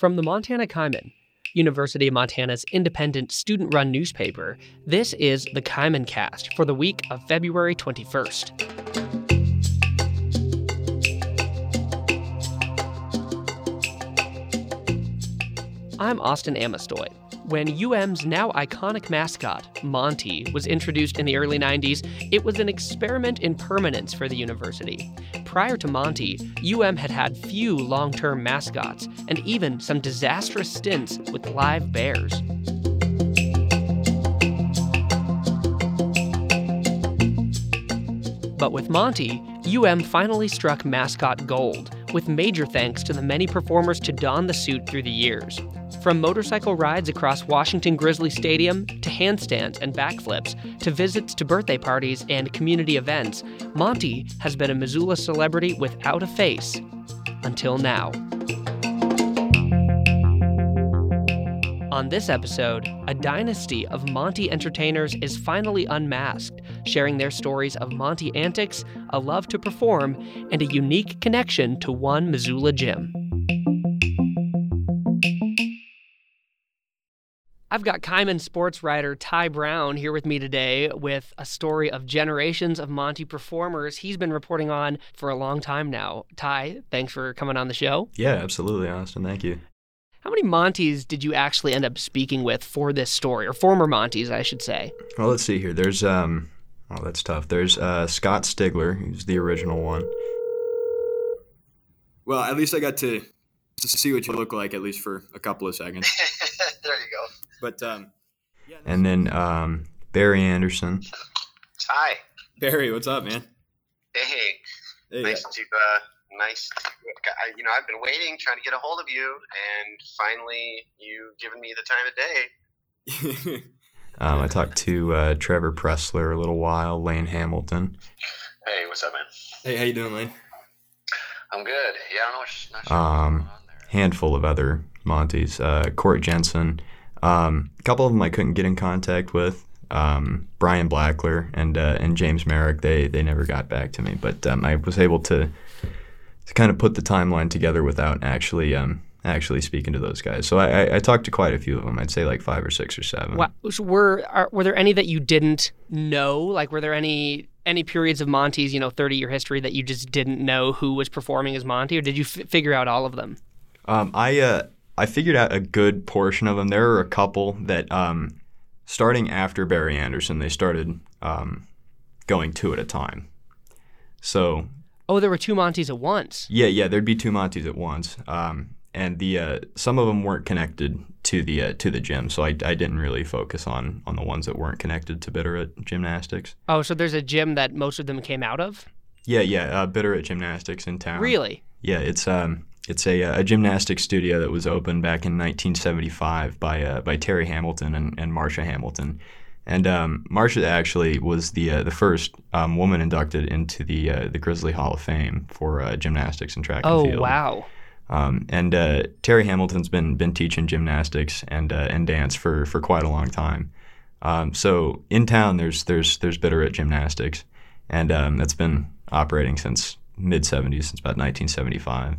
From the Montana Kaimin, University of Montana's independent student run newspaper, this is the Kaimin Cast for the week of February 21st. I'm Austin Amestoy. When UM's now iconic mascot, Monte, was introduced in the early 90s, it was an experiment in permanence for the university. Prior to Monte, UM had had few long term mascots and even some disastrous stints with live bears. But with Monte, UM finally struck mascot gold, with major thanks to the many performers to don the suit through the years. From motorcycle rides across Washington Grizzly Stadium to handstands and backflips to visits to birthday parties and community events, Monte has been a Missoula celebrity without a face until now. On this episode, a dynasty of Monte entertainers is finally unmasked, sharing their stories of Monte antics, a love to perform, and a unique connection to one Missoula gym. I've got Kaimin sports writer Ty Brown here with me today with a story of generations of Monte performers he's been reporting on for a long time now. Ty, thanks for coming on the show. Yeah, absolutely, Austin. Thank you. How many Montes did you actually end up speaking with for this story, or former Montes, I should say? Well, let's see here. There's um, oh, that's tough. There's uh, Scott Stigler, who's the original one. Well, at least I got to to see what you look like at least for a couple of seconds. there you go. But um, yeah, and then um, Barry Anderson. Hi. Barry, what's up, man? Hey. hey nice to uh, nice. To, you know, I've been waiting, trying to get a hold of you, and finally, you've given me the time of day. um, I talked to uh, Trevor Pressler a little while, Lane Hamilton. Hey, what's up, man? Hey, how you doing, Lane? I'm good. Yeah, I don't know. Not sure um, handful of other Montes. Uh, Court Jensen. Um, a couple of them I couldn't get in contact with. Um, Brian Blackler and uh, and James Merrick. They they never got back to me, but um, I was able to to kind of put the timeline together without actually um, actually speaking to those guys. So I, I, I, talked to quite a few of them. I'd say like five or six or seven. Wow. So were are, were there any that you didn't know? Like were there any any periods of Monte's you know thirty year history that you just didn't know who was performing as Monte, or did you f- figure out all of them? Um, I uh, I figured out a good portion of them. There are a couple that, um, starting after Barry Anderson, they started um, going two at a time. So. Oh, there were two Montes at once. Yeah, yeah, there'd be two Montes at once, um, and the uh, some of them weren't connected to the uh, to the gym, so I, I didn't really focus on on the ones that weren't connected to Bitterroot Gymnastics. Oh, so there's a gym that most of them came out of. Yeah, yeah, uh, Bitterroot Gymnastics in town. Really? Yeah, it's um it's a, a gymnastics studio that was opened back in 1975 by uh, by Terry Hamilton and, and Marsha Hamilton. And um, Marsha actually was the uh, the first um, woman inducted into the uh, the Grizzly Hall of Fame for uh, gymnastics and track oh, and field. Oh wow! Um, and uh, Terry Hamilton's been been teaching gymnastics and uh, and dance for for quite a long time. Um, so in town, there's there's there's Bitterroot Gymnastics, and um, that's been operating since mid 70s, since about 1975.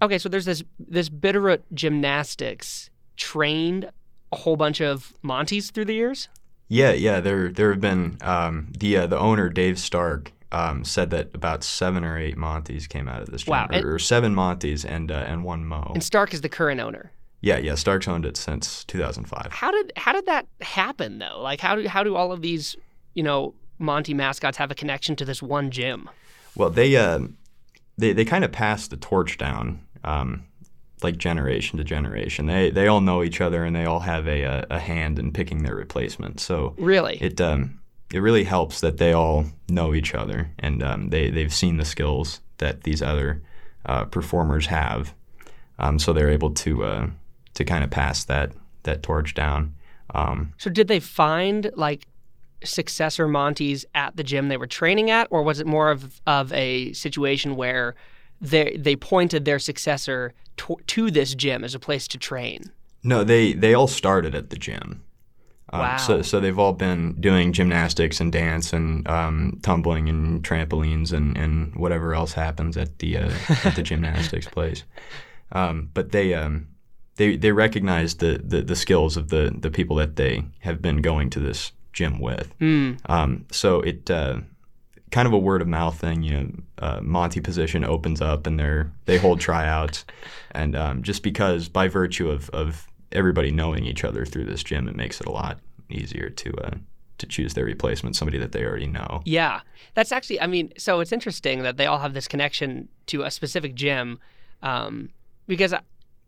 Okay, so there's this this Bitterroot Gymnastics trained a whole bunch of Montes through the years. Yeah, yeah. There there have been um, the uh, the owner Dave Stark um, said that about seven or eight Montes came out of this gym, wow. or, or, seven Montes and uh, and one Mo. And Stark is the current owner. Yeah, yeah. Stark's owned it since 2005. How did how did that happen though? Like how do how do all of these you know Monte mascots have a connection to this one gym? Well, they uh, they they kind of passed the torch down um, like generation to generation. They they all know each other and they all have a, a, hand in picking their replacement. So really, it um, it really helps that they all know each other and um, they they've seen the skills that these other uh, performers have. Um, so they're able to uh, to kind of pass that that torch down. Um, so did they find like successor Montes at the gym they were training at, or was it more of of a situation where they they pointed their successor to, to this gym as a place to train. No, they they all started at the gym. Um, wow. So so they've all been doing gymnastics and dance and um, tumbling and trampolines and, and whatever else happens at the uh, at the gymnastics place. Um, but they um, they they recognize the, the the skills of the the people that they have been going to this gym with. Mm. Um, so it uh, kind of a word of mouth thing. You know, uh, Monte position opens up and they're they hold tryouts, and um, just because by virtue of of everybody knowing each other through this gym, it makes it a lot easier to uh, to choose their replacement, somebody that they already know. Yeah, that's actually. I mean, so it's interesting that they all have this connection to a specific gym, um, because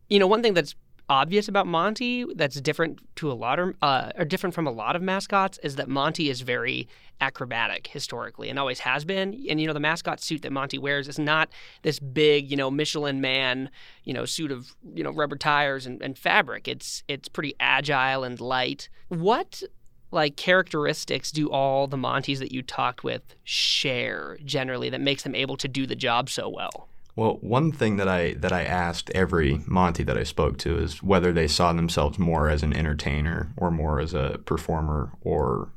you know one thing that's obvious about Monte that's different to a lot of uh, or different from a lot of mascots is that Monte is very acrobatic historically and always has been. And you know the mascot suit that Monte wears is not this big you know Michelin man you know suit of you know rubber tires and, and fabric. It's it's pretty agile and light. What like characteristics do all the Montes that you talked with share generally that makes them able to do the job so well? Well, one thing that I that I asked every Monte that I spoke to is whether they saw themselves more as an entertainer or more as a performer or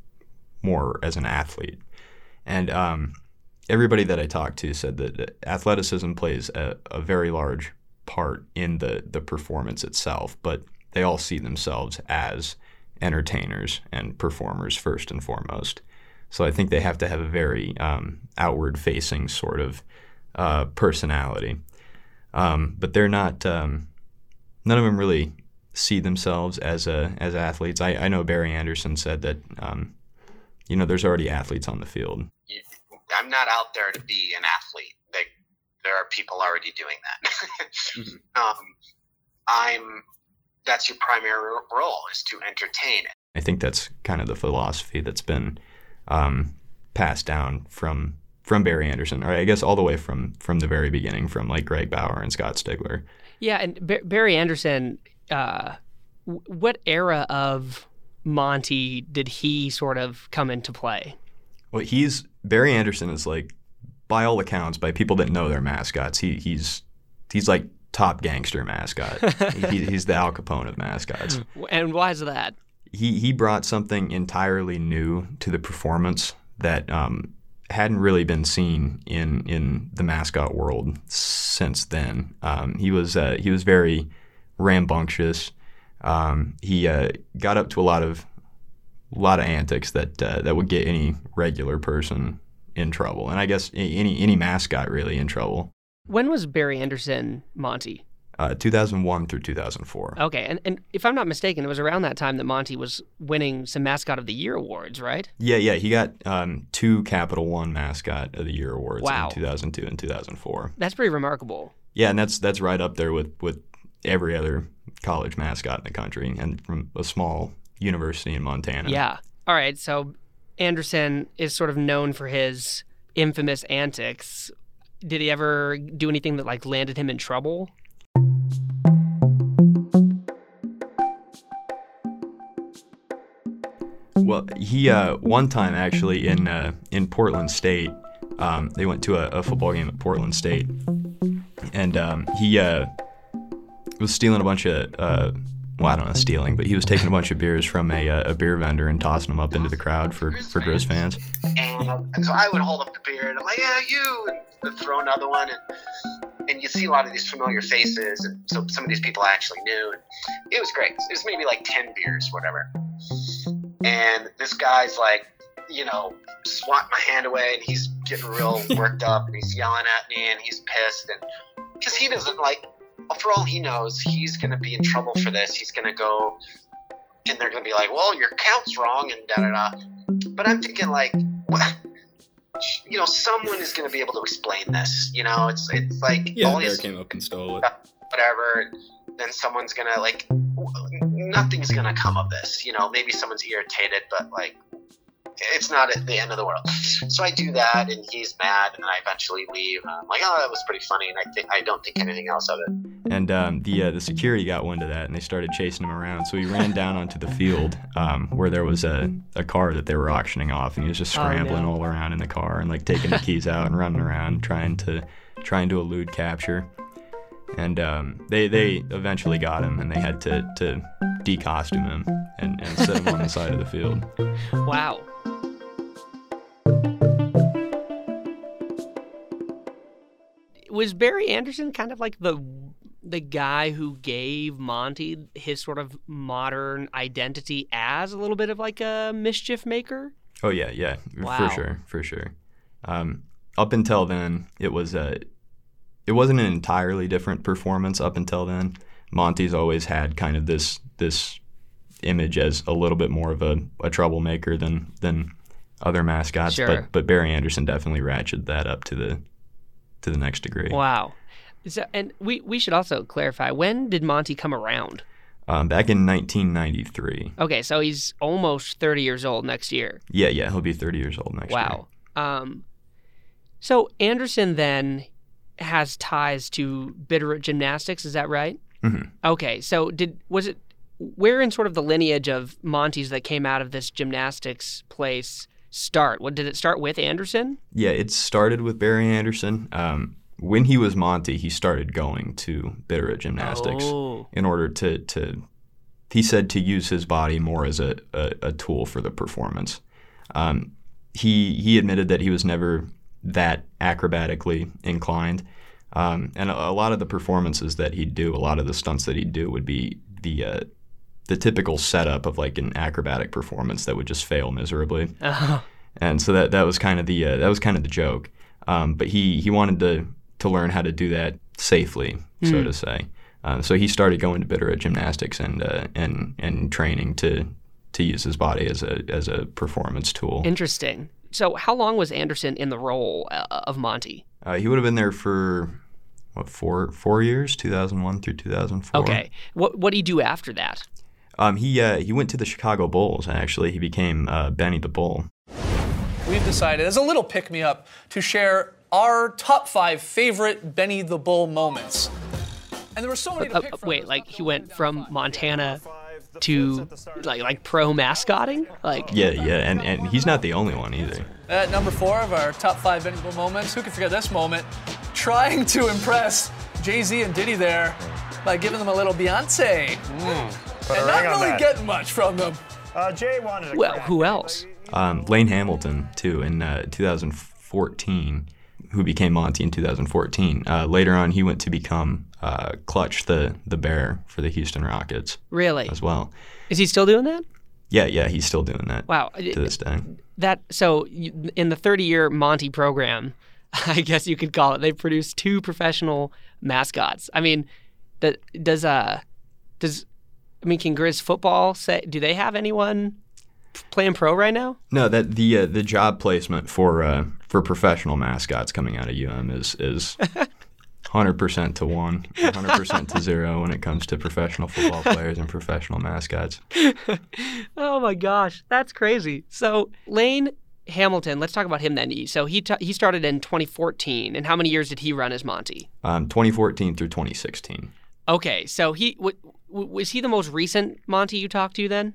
more as an athlete. And um, everybody that I talked to said that athleticism plays a, a very large part in the the performance itself, but they all see themselves as entertainers and performers first and foremost. So I think they have to have a very um, outward facing sort of uh, personality. Um, but they're not, um, none of them really see themselves as a, as athletes. I, I know Barry Anderson said that, um, you know, there's already athletes on the field. I'm not out there to be an athlete. Like, there are people already doing that. mm-hmm. um, I'm that's your primary role is to entertain. I think that's kind of the philosophy that's been um, passed down from from Barry Anderson, or I guess all the way from from the very beginning, from like Greg Bauer and Scott Stigler. Yeah, and B- Barry Anderson, uh, w- what era of Monte did he sort of come into play? Well, he's Barry Anderson is like, by all accounts, by people that know their mascots, he he's he's like top gangster mascot. he, he's the Al Capone of mascots. And why is that? He he brought something entirely new to the performance that um, hadn't really been seen in in the mascot world since then. Um, he was uh, he was very rambunctious. Um, he uh, got up to a lot of a lot of antics that uh, that would get any regular person in trouble, and I guess any any mascot really in trouble. When was Barry Anderson Monte? Uh, 2001 through 2004. Okay, and, and if I'm not mistaken, it was around that time that Monte was winning some Mascot of the Year awards, right? Yeah, yeah. He got um, two Capital One Mascot of the Year awards wow. in 2002 and 2004. That's pretty remarkable. Yeah, and that's that's right up there with, with every other college mascot in the country and from a small university in Montana. Yeah. All right, so Anderson is sort of known for his infamous antics did he ever do anything that like landed him in trouble? Well, he uh, one time actually in uh, in Portland State, um, they went to a, a, football game at Portland State, and um, he uh, was stealing a bunch of uh, well, I don't know, stealing, but he was taking a bunch of beers from a, uh, a beer vendor and tossing them up into the crowd for for Grizz fans. And, and so I would hold up the beer and I'm like, yeah, you, and throw another one, and and you see a lot of these familiar faces, and so some of these people I actually knew, and it was great. It was maybe like ten beers, whatever. And this guy's like, you know, swat my hand away, and he's getting real worked up, and he's yelling at me, and he's pissed, and because he doesn't like for all he knows, he's going to be in trouble for this. He's going to go, and they're going to be like, "Well, your count's wrong," and da da da. But I'm thinking like, what? You know, someone is going to be able to explain this. You know, it's it's like yeah, all came up and stole it. Whatever. Then someone's gonna like, nothing's gonna come of this. You know, maybe someone's irritated, but like, it's not at the end of the world. So I do that, and he's mad, and I eventually leave. And I'm like, oh, that was pretty funny, and I think I don't think anything else of it. And um, the uh, the security got wind of that, and they started chasing him around. So he ran down onto the field um, where there was a, a car that they were auctioning off, and he was just scrambling oh, no. all around in the car and like taking the keys out and running around trying to trying to elude capture. And um, they they eventually got him, and they had to to decostume him and, and set him on the side of the field. Wow. was Barry Anderson kind of like the the guy who gave Monte his sort of modern identity as a little bit of like a mischief maker? Oh yeah, yeah, Wow. for sure, for sure. Um, up until then, it was a, it wasn't an entirely different performance. Up until then, Monte's always had kind of this this image as a little bit more of a, a troublemaker than than other mascots. Sure. But but Barry Anderson definitely ratcheted that up to the to the next degree. Wow. So, and we, we should also clarify when did Monte come around? Um, back in 1993. Okay, so he's almost 30 years old next year. Yeah, yeah, he'll be 30 years old next year. Wow. Um, so Anderson then has ties to Bitterroot Gymnastics, is that right? Mhm. Okay, so did was it where in sort of the lineage of Monte's that came out of this gymnastics place start? What did it start with Anderson? Yeah, it started with Barry Anderson. Um, when he was Monte, he started going to Bitterroot Gymnastics Oh, in order to, to he said to use his body more as a, a, a tool for the performance. Um, he he admitted that he was never that acrobatically inclined, um, and a, a lot of the performances that he'd do, a lot of the stunts that he'd do, would be the uh, the typical setup of like an acrobatic performance that would just fail miserably Oh, and so that that was kind of the uh, that was kind of the joke. Um, but he he wanted to to learn how to do that safely, so Hmm. to say. Um, so he started going to Bitterroot Gymnastics and uh, and and training to to use his body as a as a performance tool. interesting. So how long was Anderson in the role uh, of Monte? Uh, he would have been there for what four four years, two thousand one through two thousand four. Okay. What what did he do after that? Um, he uh, he went to the Chicago Bulls. Actually, he became uh, Benny the Bull. We've decided, as a little pick me up, to share our top five favorite Benny the Bull moments. And there were so many to Uh, pick uh, from. wait, like he went one down from five. Montana to like like pro mascotting? Like Yeah, yeah, and, and he's not the only one either. At number four of our top five Benny the Bull moments, who can forget this moment? Trying to impress Jay Z and Diddy there by giving them a little Beyonce. Put a and not really getting much from them. Uh, Jay wanted a Well, crack who else? um, Lane Hamilton too in uh, 2014, who became Monte in 2014. Uh, later on, he went to become uh, Clutch, the the bear for the Houston Rockets really? as well. Is he still doing that? Yeah, yeah, he's still doing that Wow. to this day. That so in the 30-year Monte program, I guess you could call it. They produced two professional mascots. I mean, that does uh does I mean can Grizz football say do they have anyone playing pro right now? No, that the uh, the job placement for uh, for professional mascots coming out of UM is is. 100% to 1, 100% to 0 when it comes to professional football players and professional mascots. Oh my gosh, that's crazy. So Lane Hamilton, let's talk about him then. So he t- he started in 2014, and how many years did he run as Monte? Um, 2014 through 2016. Okay, so he w- w- was he the most recent Monte you talked to then?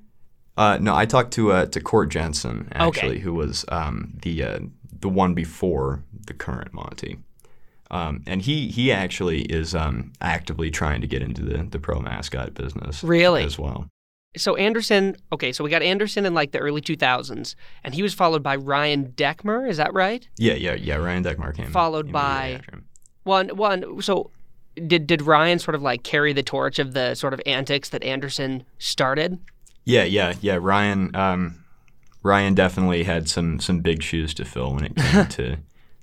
Uh, no, I talked to uh, to Court Jensen actually, Okay. who was um, the uh, the one before the current Monte, um, and he he actually is um, actively trying to get into the the pro mascot business. Really? as well. So Anderson, okay, so we got Anderson in like the early 2000s, and he was followed by Ryan Deckmer. Is that right? Yeah, yeah, yeah. Ryan Deckmar came Followed by- One, one. So did did Ryan sort of like carry the torch of the sort of antics that Anderson started? Yeah, yeah, yeah. Ryan um, Ryan definitely had some some big shoes to fill when it came to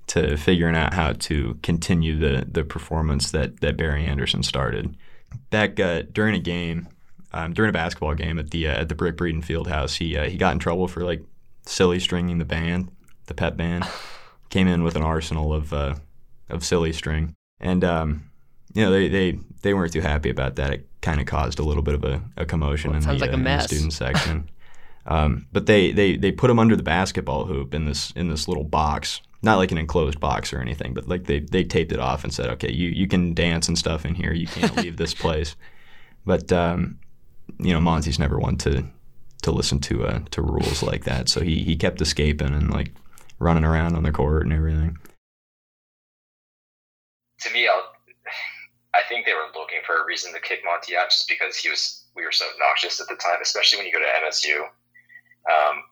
to figuring out how to continue the the performance that that Barry Anderson started. Back uh, during a game, um, during a basketball game at the uh, at the Brick Breeden Fieldhouse, he uh, he got in trouble for like silly stringing the band, the pep band. Came in with an arsenal of uh, of silly string, and um, you know they, they they weren't too happy about that. It kind of caused a little bit of a, a commotion Well, in, the, like uh, in the student section. um, but they, they they put him under the basketball hoop in this in this little box, not like an enclosed box or anything, but like they, they taped it off and said, okay, you, you can dance and stuff in here. You can't leave this place. But um, you know, Monte's never one to to listen to uh, to rules like that, so he he kept escaping and like running around on the court and everything. to me, I'll, I think they were looking for a reason to kick Monte out just because he was we were so obnoxious at the time, especially when you go to MSU. Um,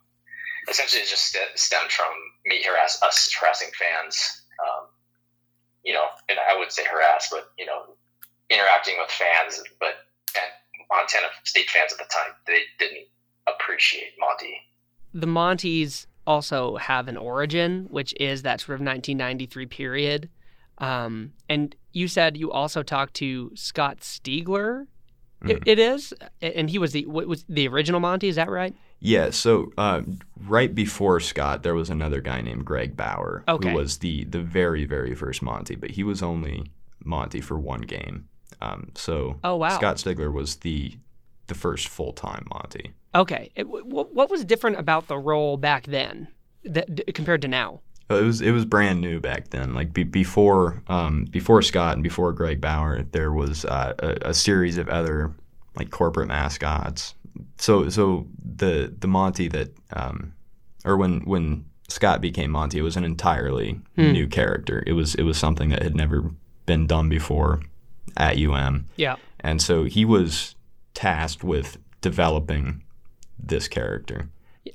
essentially, it just st- stemmed from me harass us harassing fans. Um, you know, and I would say harass, but you know, interacting with fans, but and Montana State fans at the time, they didn't appreciate Monte. The Montes also have an origin, which is that sort of 1993 period. Um, and you said you also talked to Scott Stigler. It, it is, and he was the what was the original Monte. Is that right? Yeah, so uh, right before Scott, there was another guy named Greg Bauer Okay. who was the the very very first Monte, but he was only Monte for one game. Um, so Oh, wow. Scott Stigler was the the first full time Monte. Okay. It, what, what was different about the role back then that, d- compared to now? It was it was brand new back then. Like be, before um, before Scott and before Greg Bauer, there was uh, a, a series of other like corporate mascots. So so the the Monte that um, or when when Scott became Monte, it was an entirely new character. It was it was something that had never been done before at UM, Yeah. and so he was tasked with developing this character.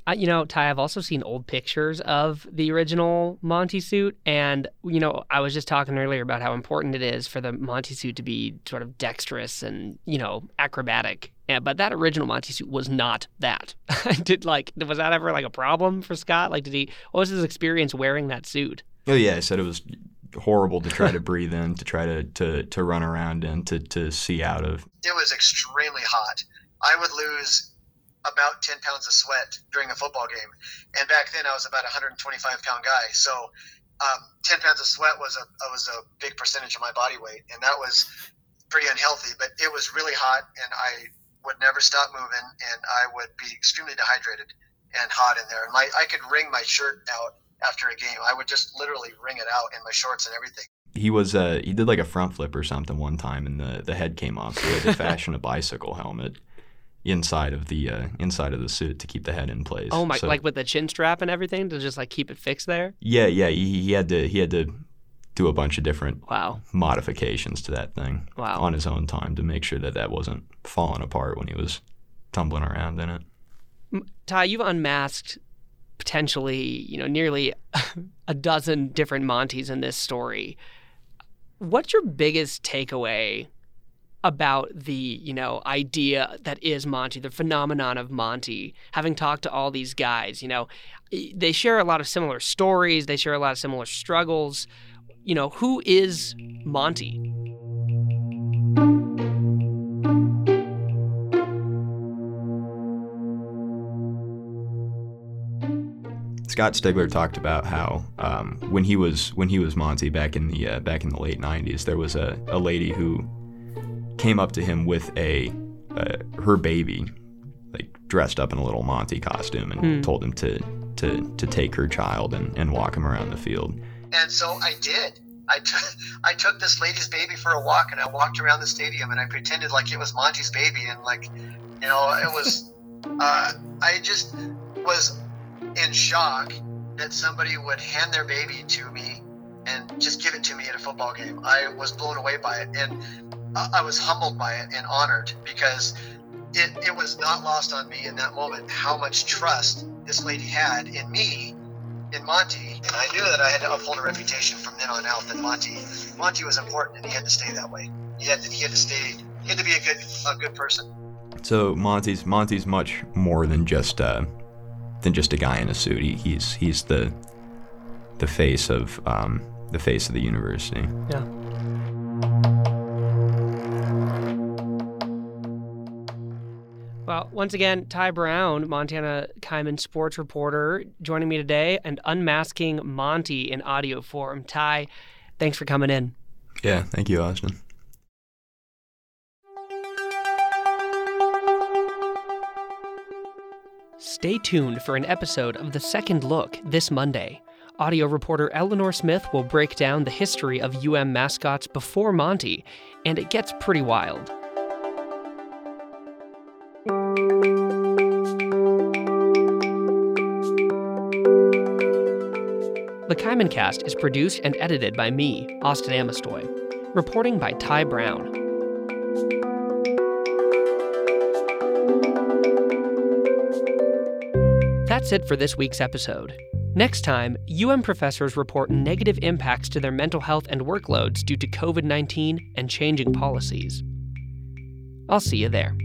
I, you know, Ty, I've also seen old pictures of the original Monte suit. And, you know, I was just talking earlier about how important it is for the Monte suit to be sort of dexterous and, you know, acrobatic. Yeah, but that original Monte suit was not that. did like, was that ever like a problem for Scott? Like, did he, what was his experience wearing that suit? Oh yeah, I said it was horrible to try to breathe in, to try to, to, to run around in, to, to see out of. it was extremely hot. I would lose about 10 pounds of sweat during a football game. And back then I was about a 125 pound guy. So um, 10 pounds of sweat was a, was a big percentage of my body weight. And that was pretty unhealthy, but it was really hot and I would never stop moving and I would be extremely dehydrated and hot in there. And my, I could wring my shirt out after a game. I would just literally wring it out in my shorts and everything. He was uh, he did like a front flip or something one time, and the, the head came off. So he had to fashion a bicycle helmet inside of the uh, inside of the suit to keep the head in place. Oh my, So- like with the chin strap and everything to just like keep it fixed there? yeah, yeah. He, he had to he had to do a bunch of different Wow. modifications to that thing Wow. on his own time to make sure that that wasn't falling apart when he was tumbling around in it. Ty, you've unmasked potentially, you know, nearly a dozen different Montes in this story. What's your biggest takeaway about the, you know, idea that is Monte, the phenomenon of Monte? Having talked to all these guys, you know, they share a lot of similar stories, they share a lot of similar struggles. You know, who is Monte? Scott Stigler talked about how um, when he was when he was Monte back in the uh, back in the late '90s, there was a, a lady who came up to him with a uh, her baby, like dressed up in a little Monte costume, and told him to to to take her child and, and walk him around the field. And so I did. I took I took this lady's baby for a walk, and I walked around the stadium, and I pretended like it was Monte's baby, and like, you know, it was. Uh, I just was in shock that somebody would hand their baby to me and just give it to me at a football game. I was blown away by it, and I was humbled by it and honored because it, it was not lost on me in that moment how much trust this lady had in me in Monte, and I knew that I had to uphold a reputation from then on out. That Monte, Monte was important, and he had to stay that way. He had to, he had to stay. He had to be a good a good person. So Monte's Monte's much more than just uh, than just a guy in a suit. He, he's he's the the face of um, the face of the university. Yeah. Once again, Ty Brown, Montana Kaimin sports reporter, joining me today and unmasking Monte in audio form. Ty, thanks for coming in. Yeah, thank you, Austin. Stay tuned for an episode of The Second Look this Monday. Audio reporter Eleanor Smith will break down the history of UM mascots before Monte, and it gets pretty wild. The Kaimin cast is produced and edited by me, Austin Amestoy. Reporting by Ty Brown. That's it for this week's episode. Next time, UM professors report negative impacts to their mental health and workloads due to COVID 19 and changing policies. I'll see you there.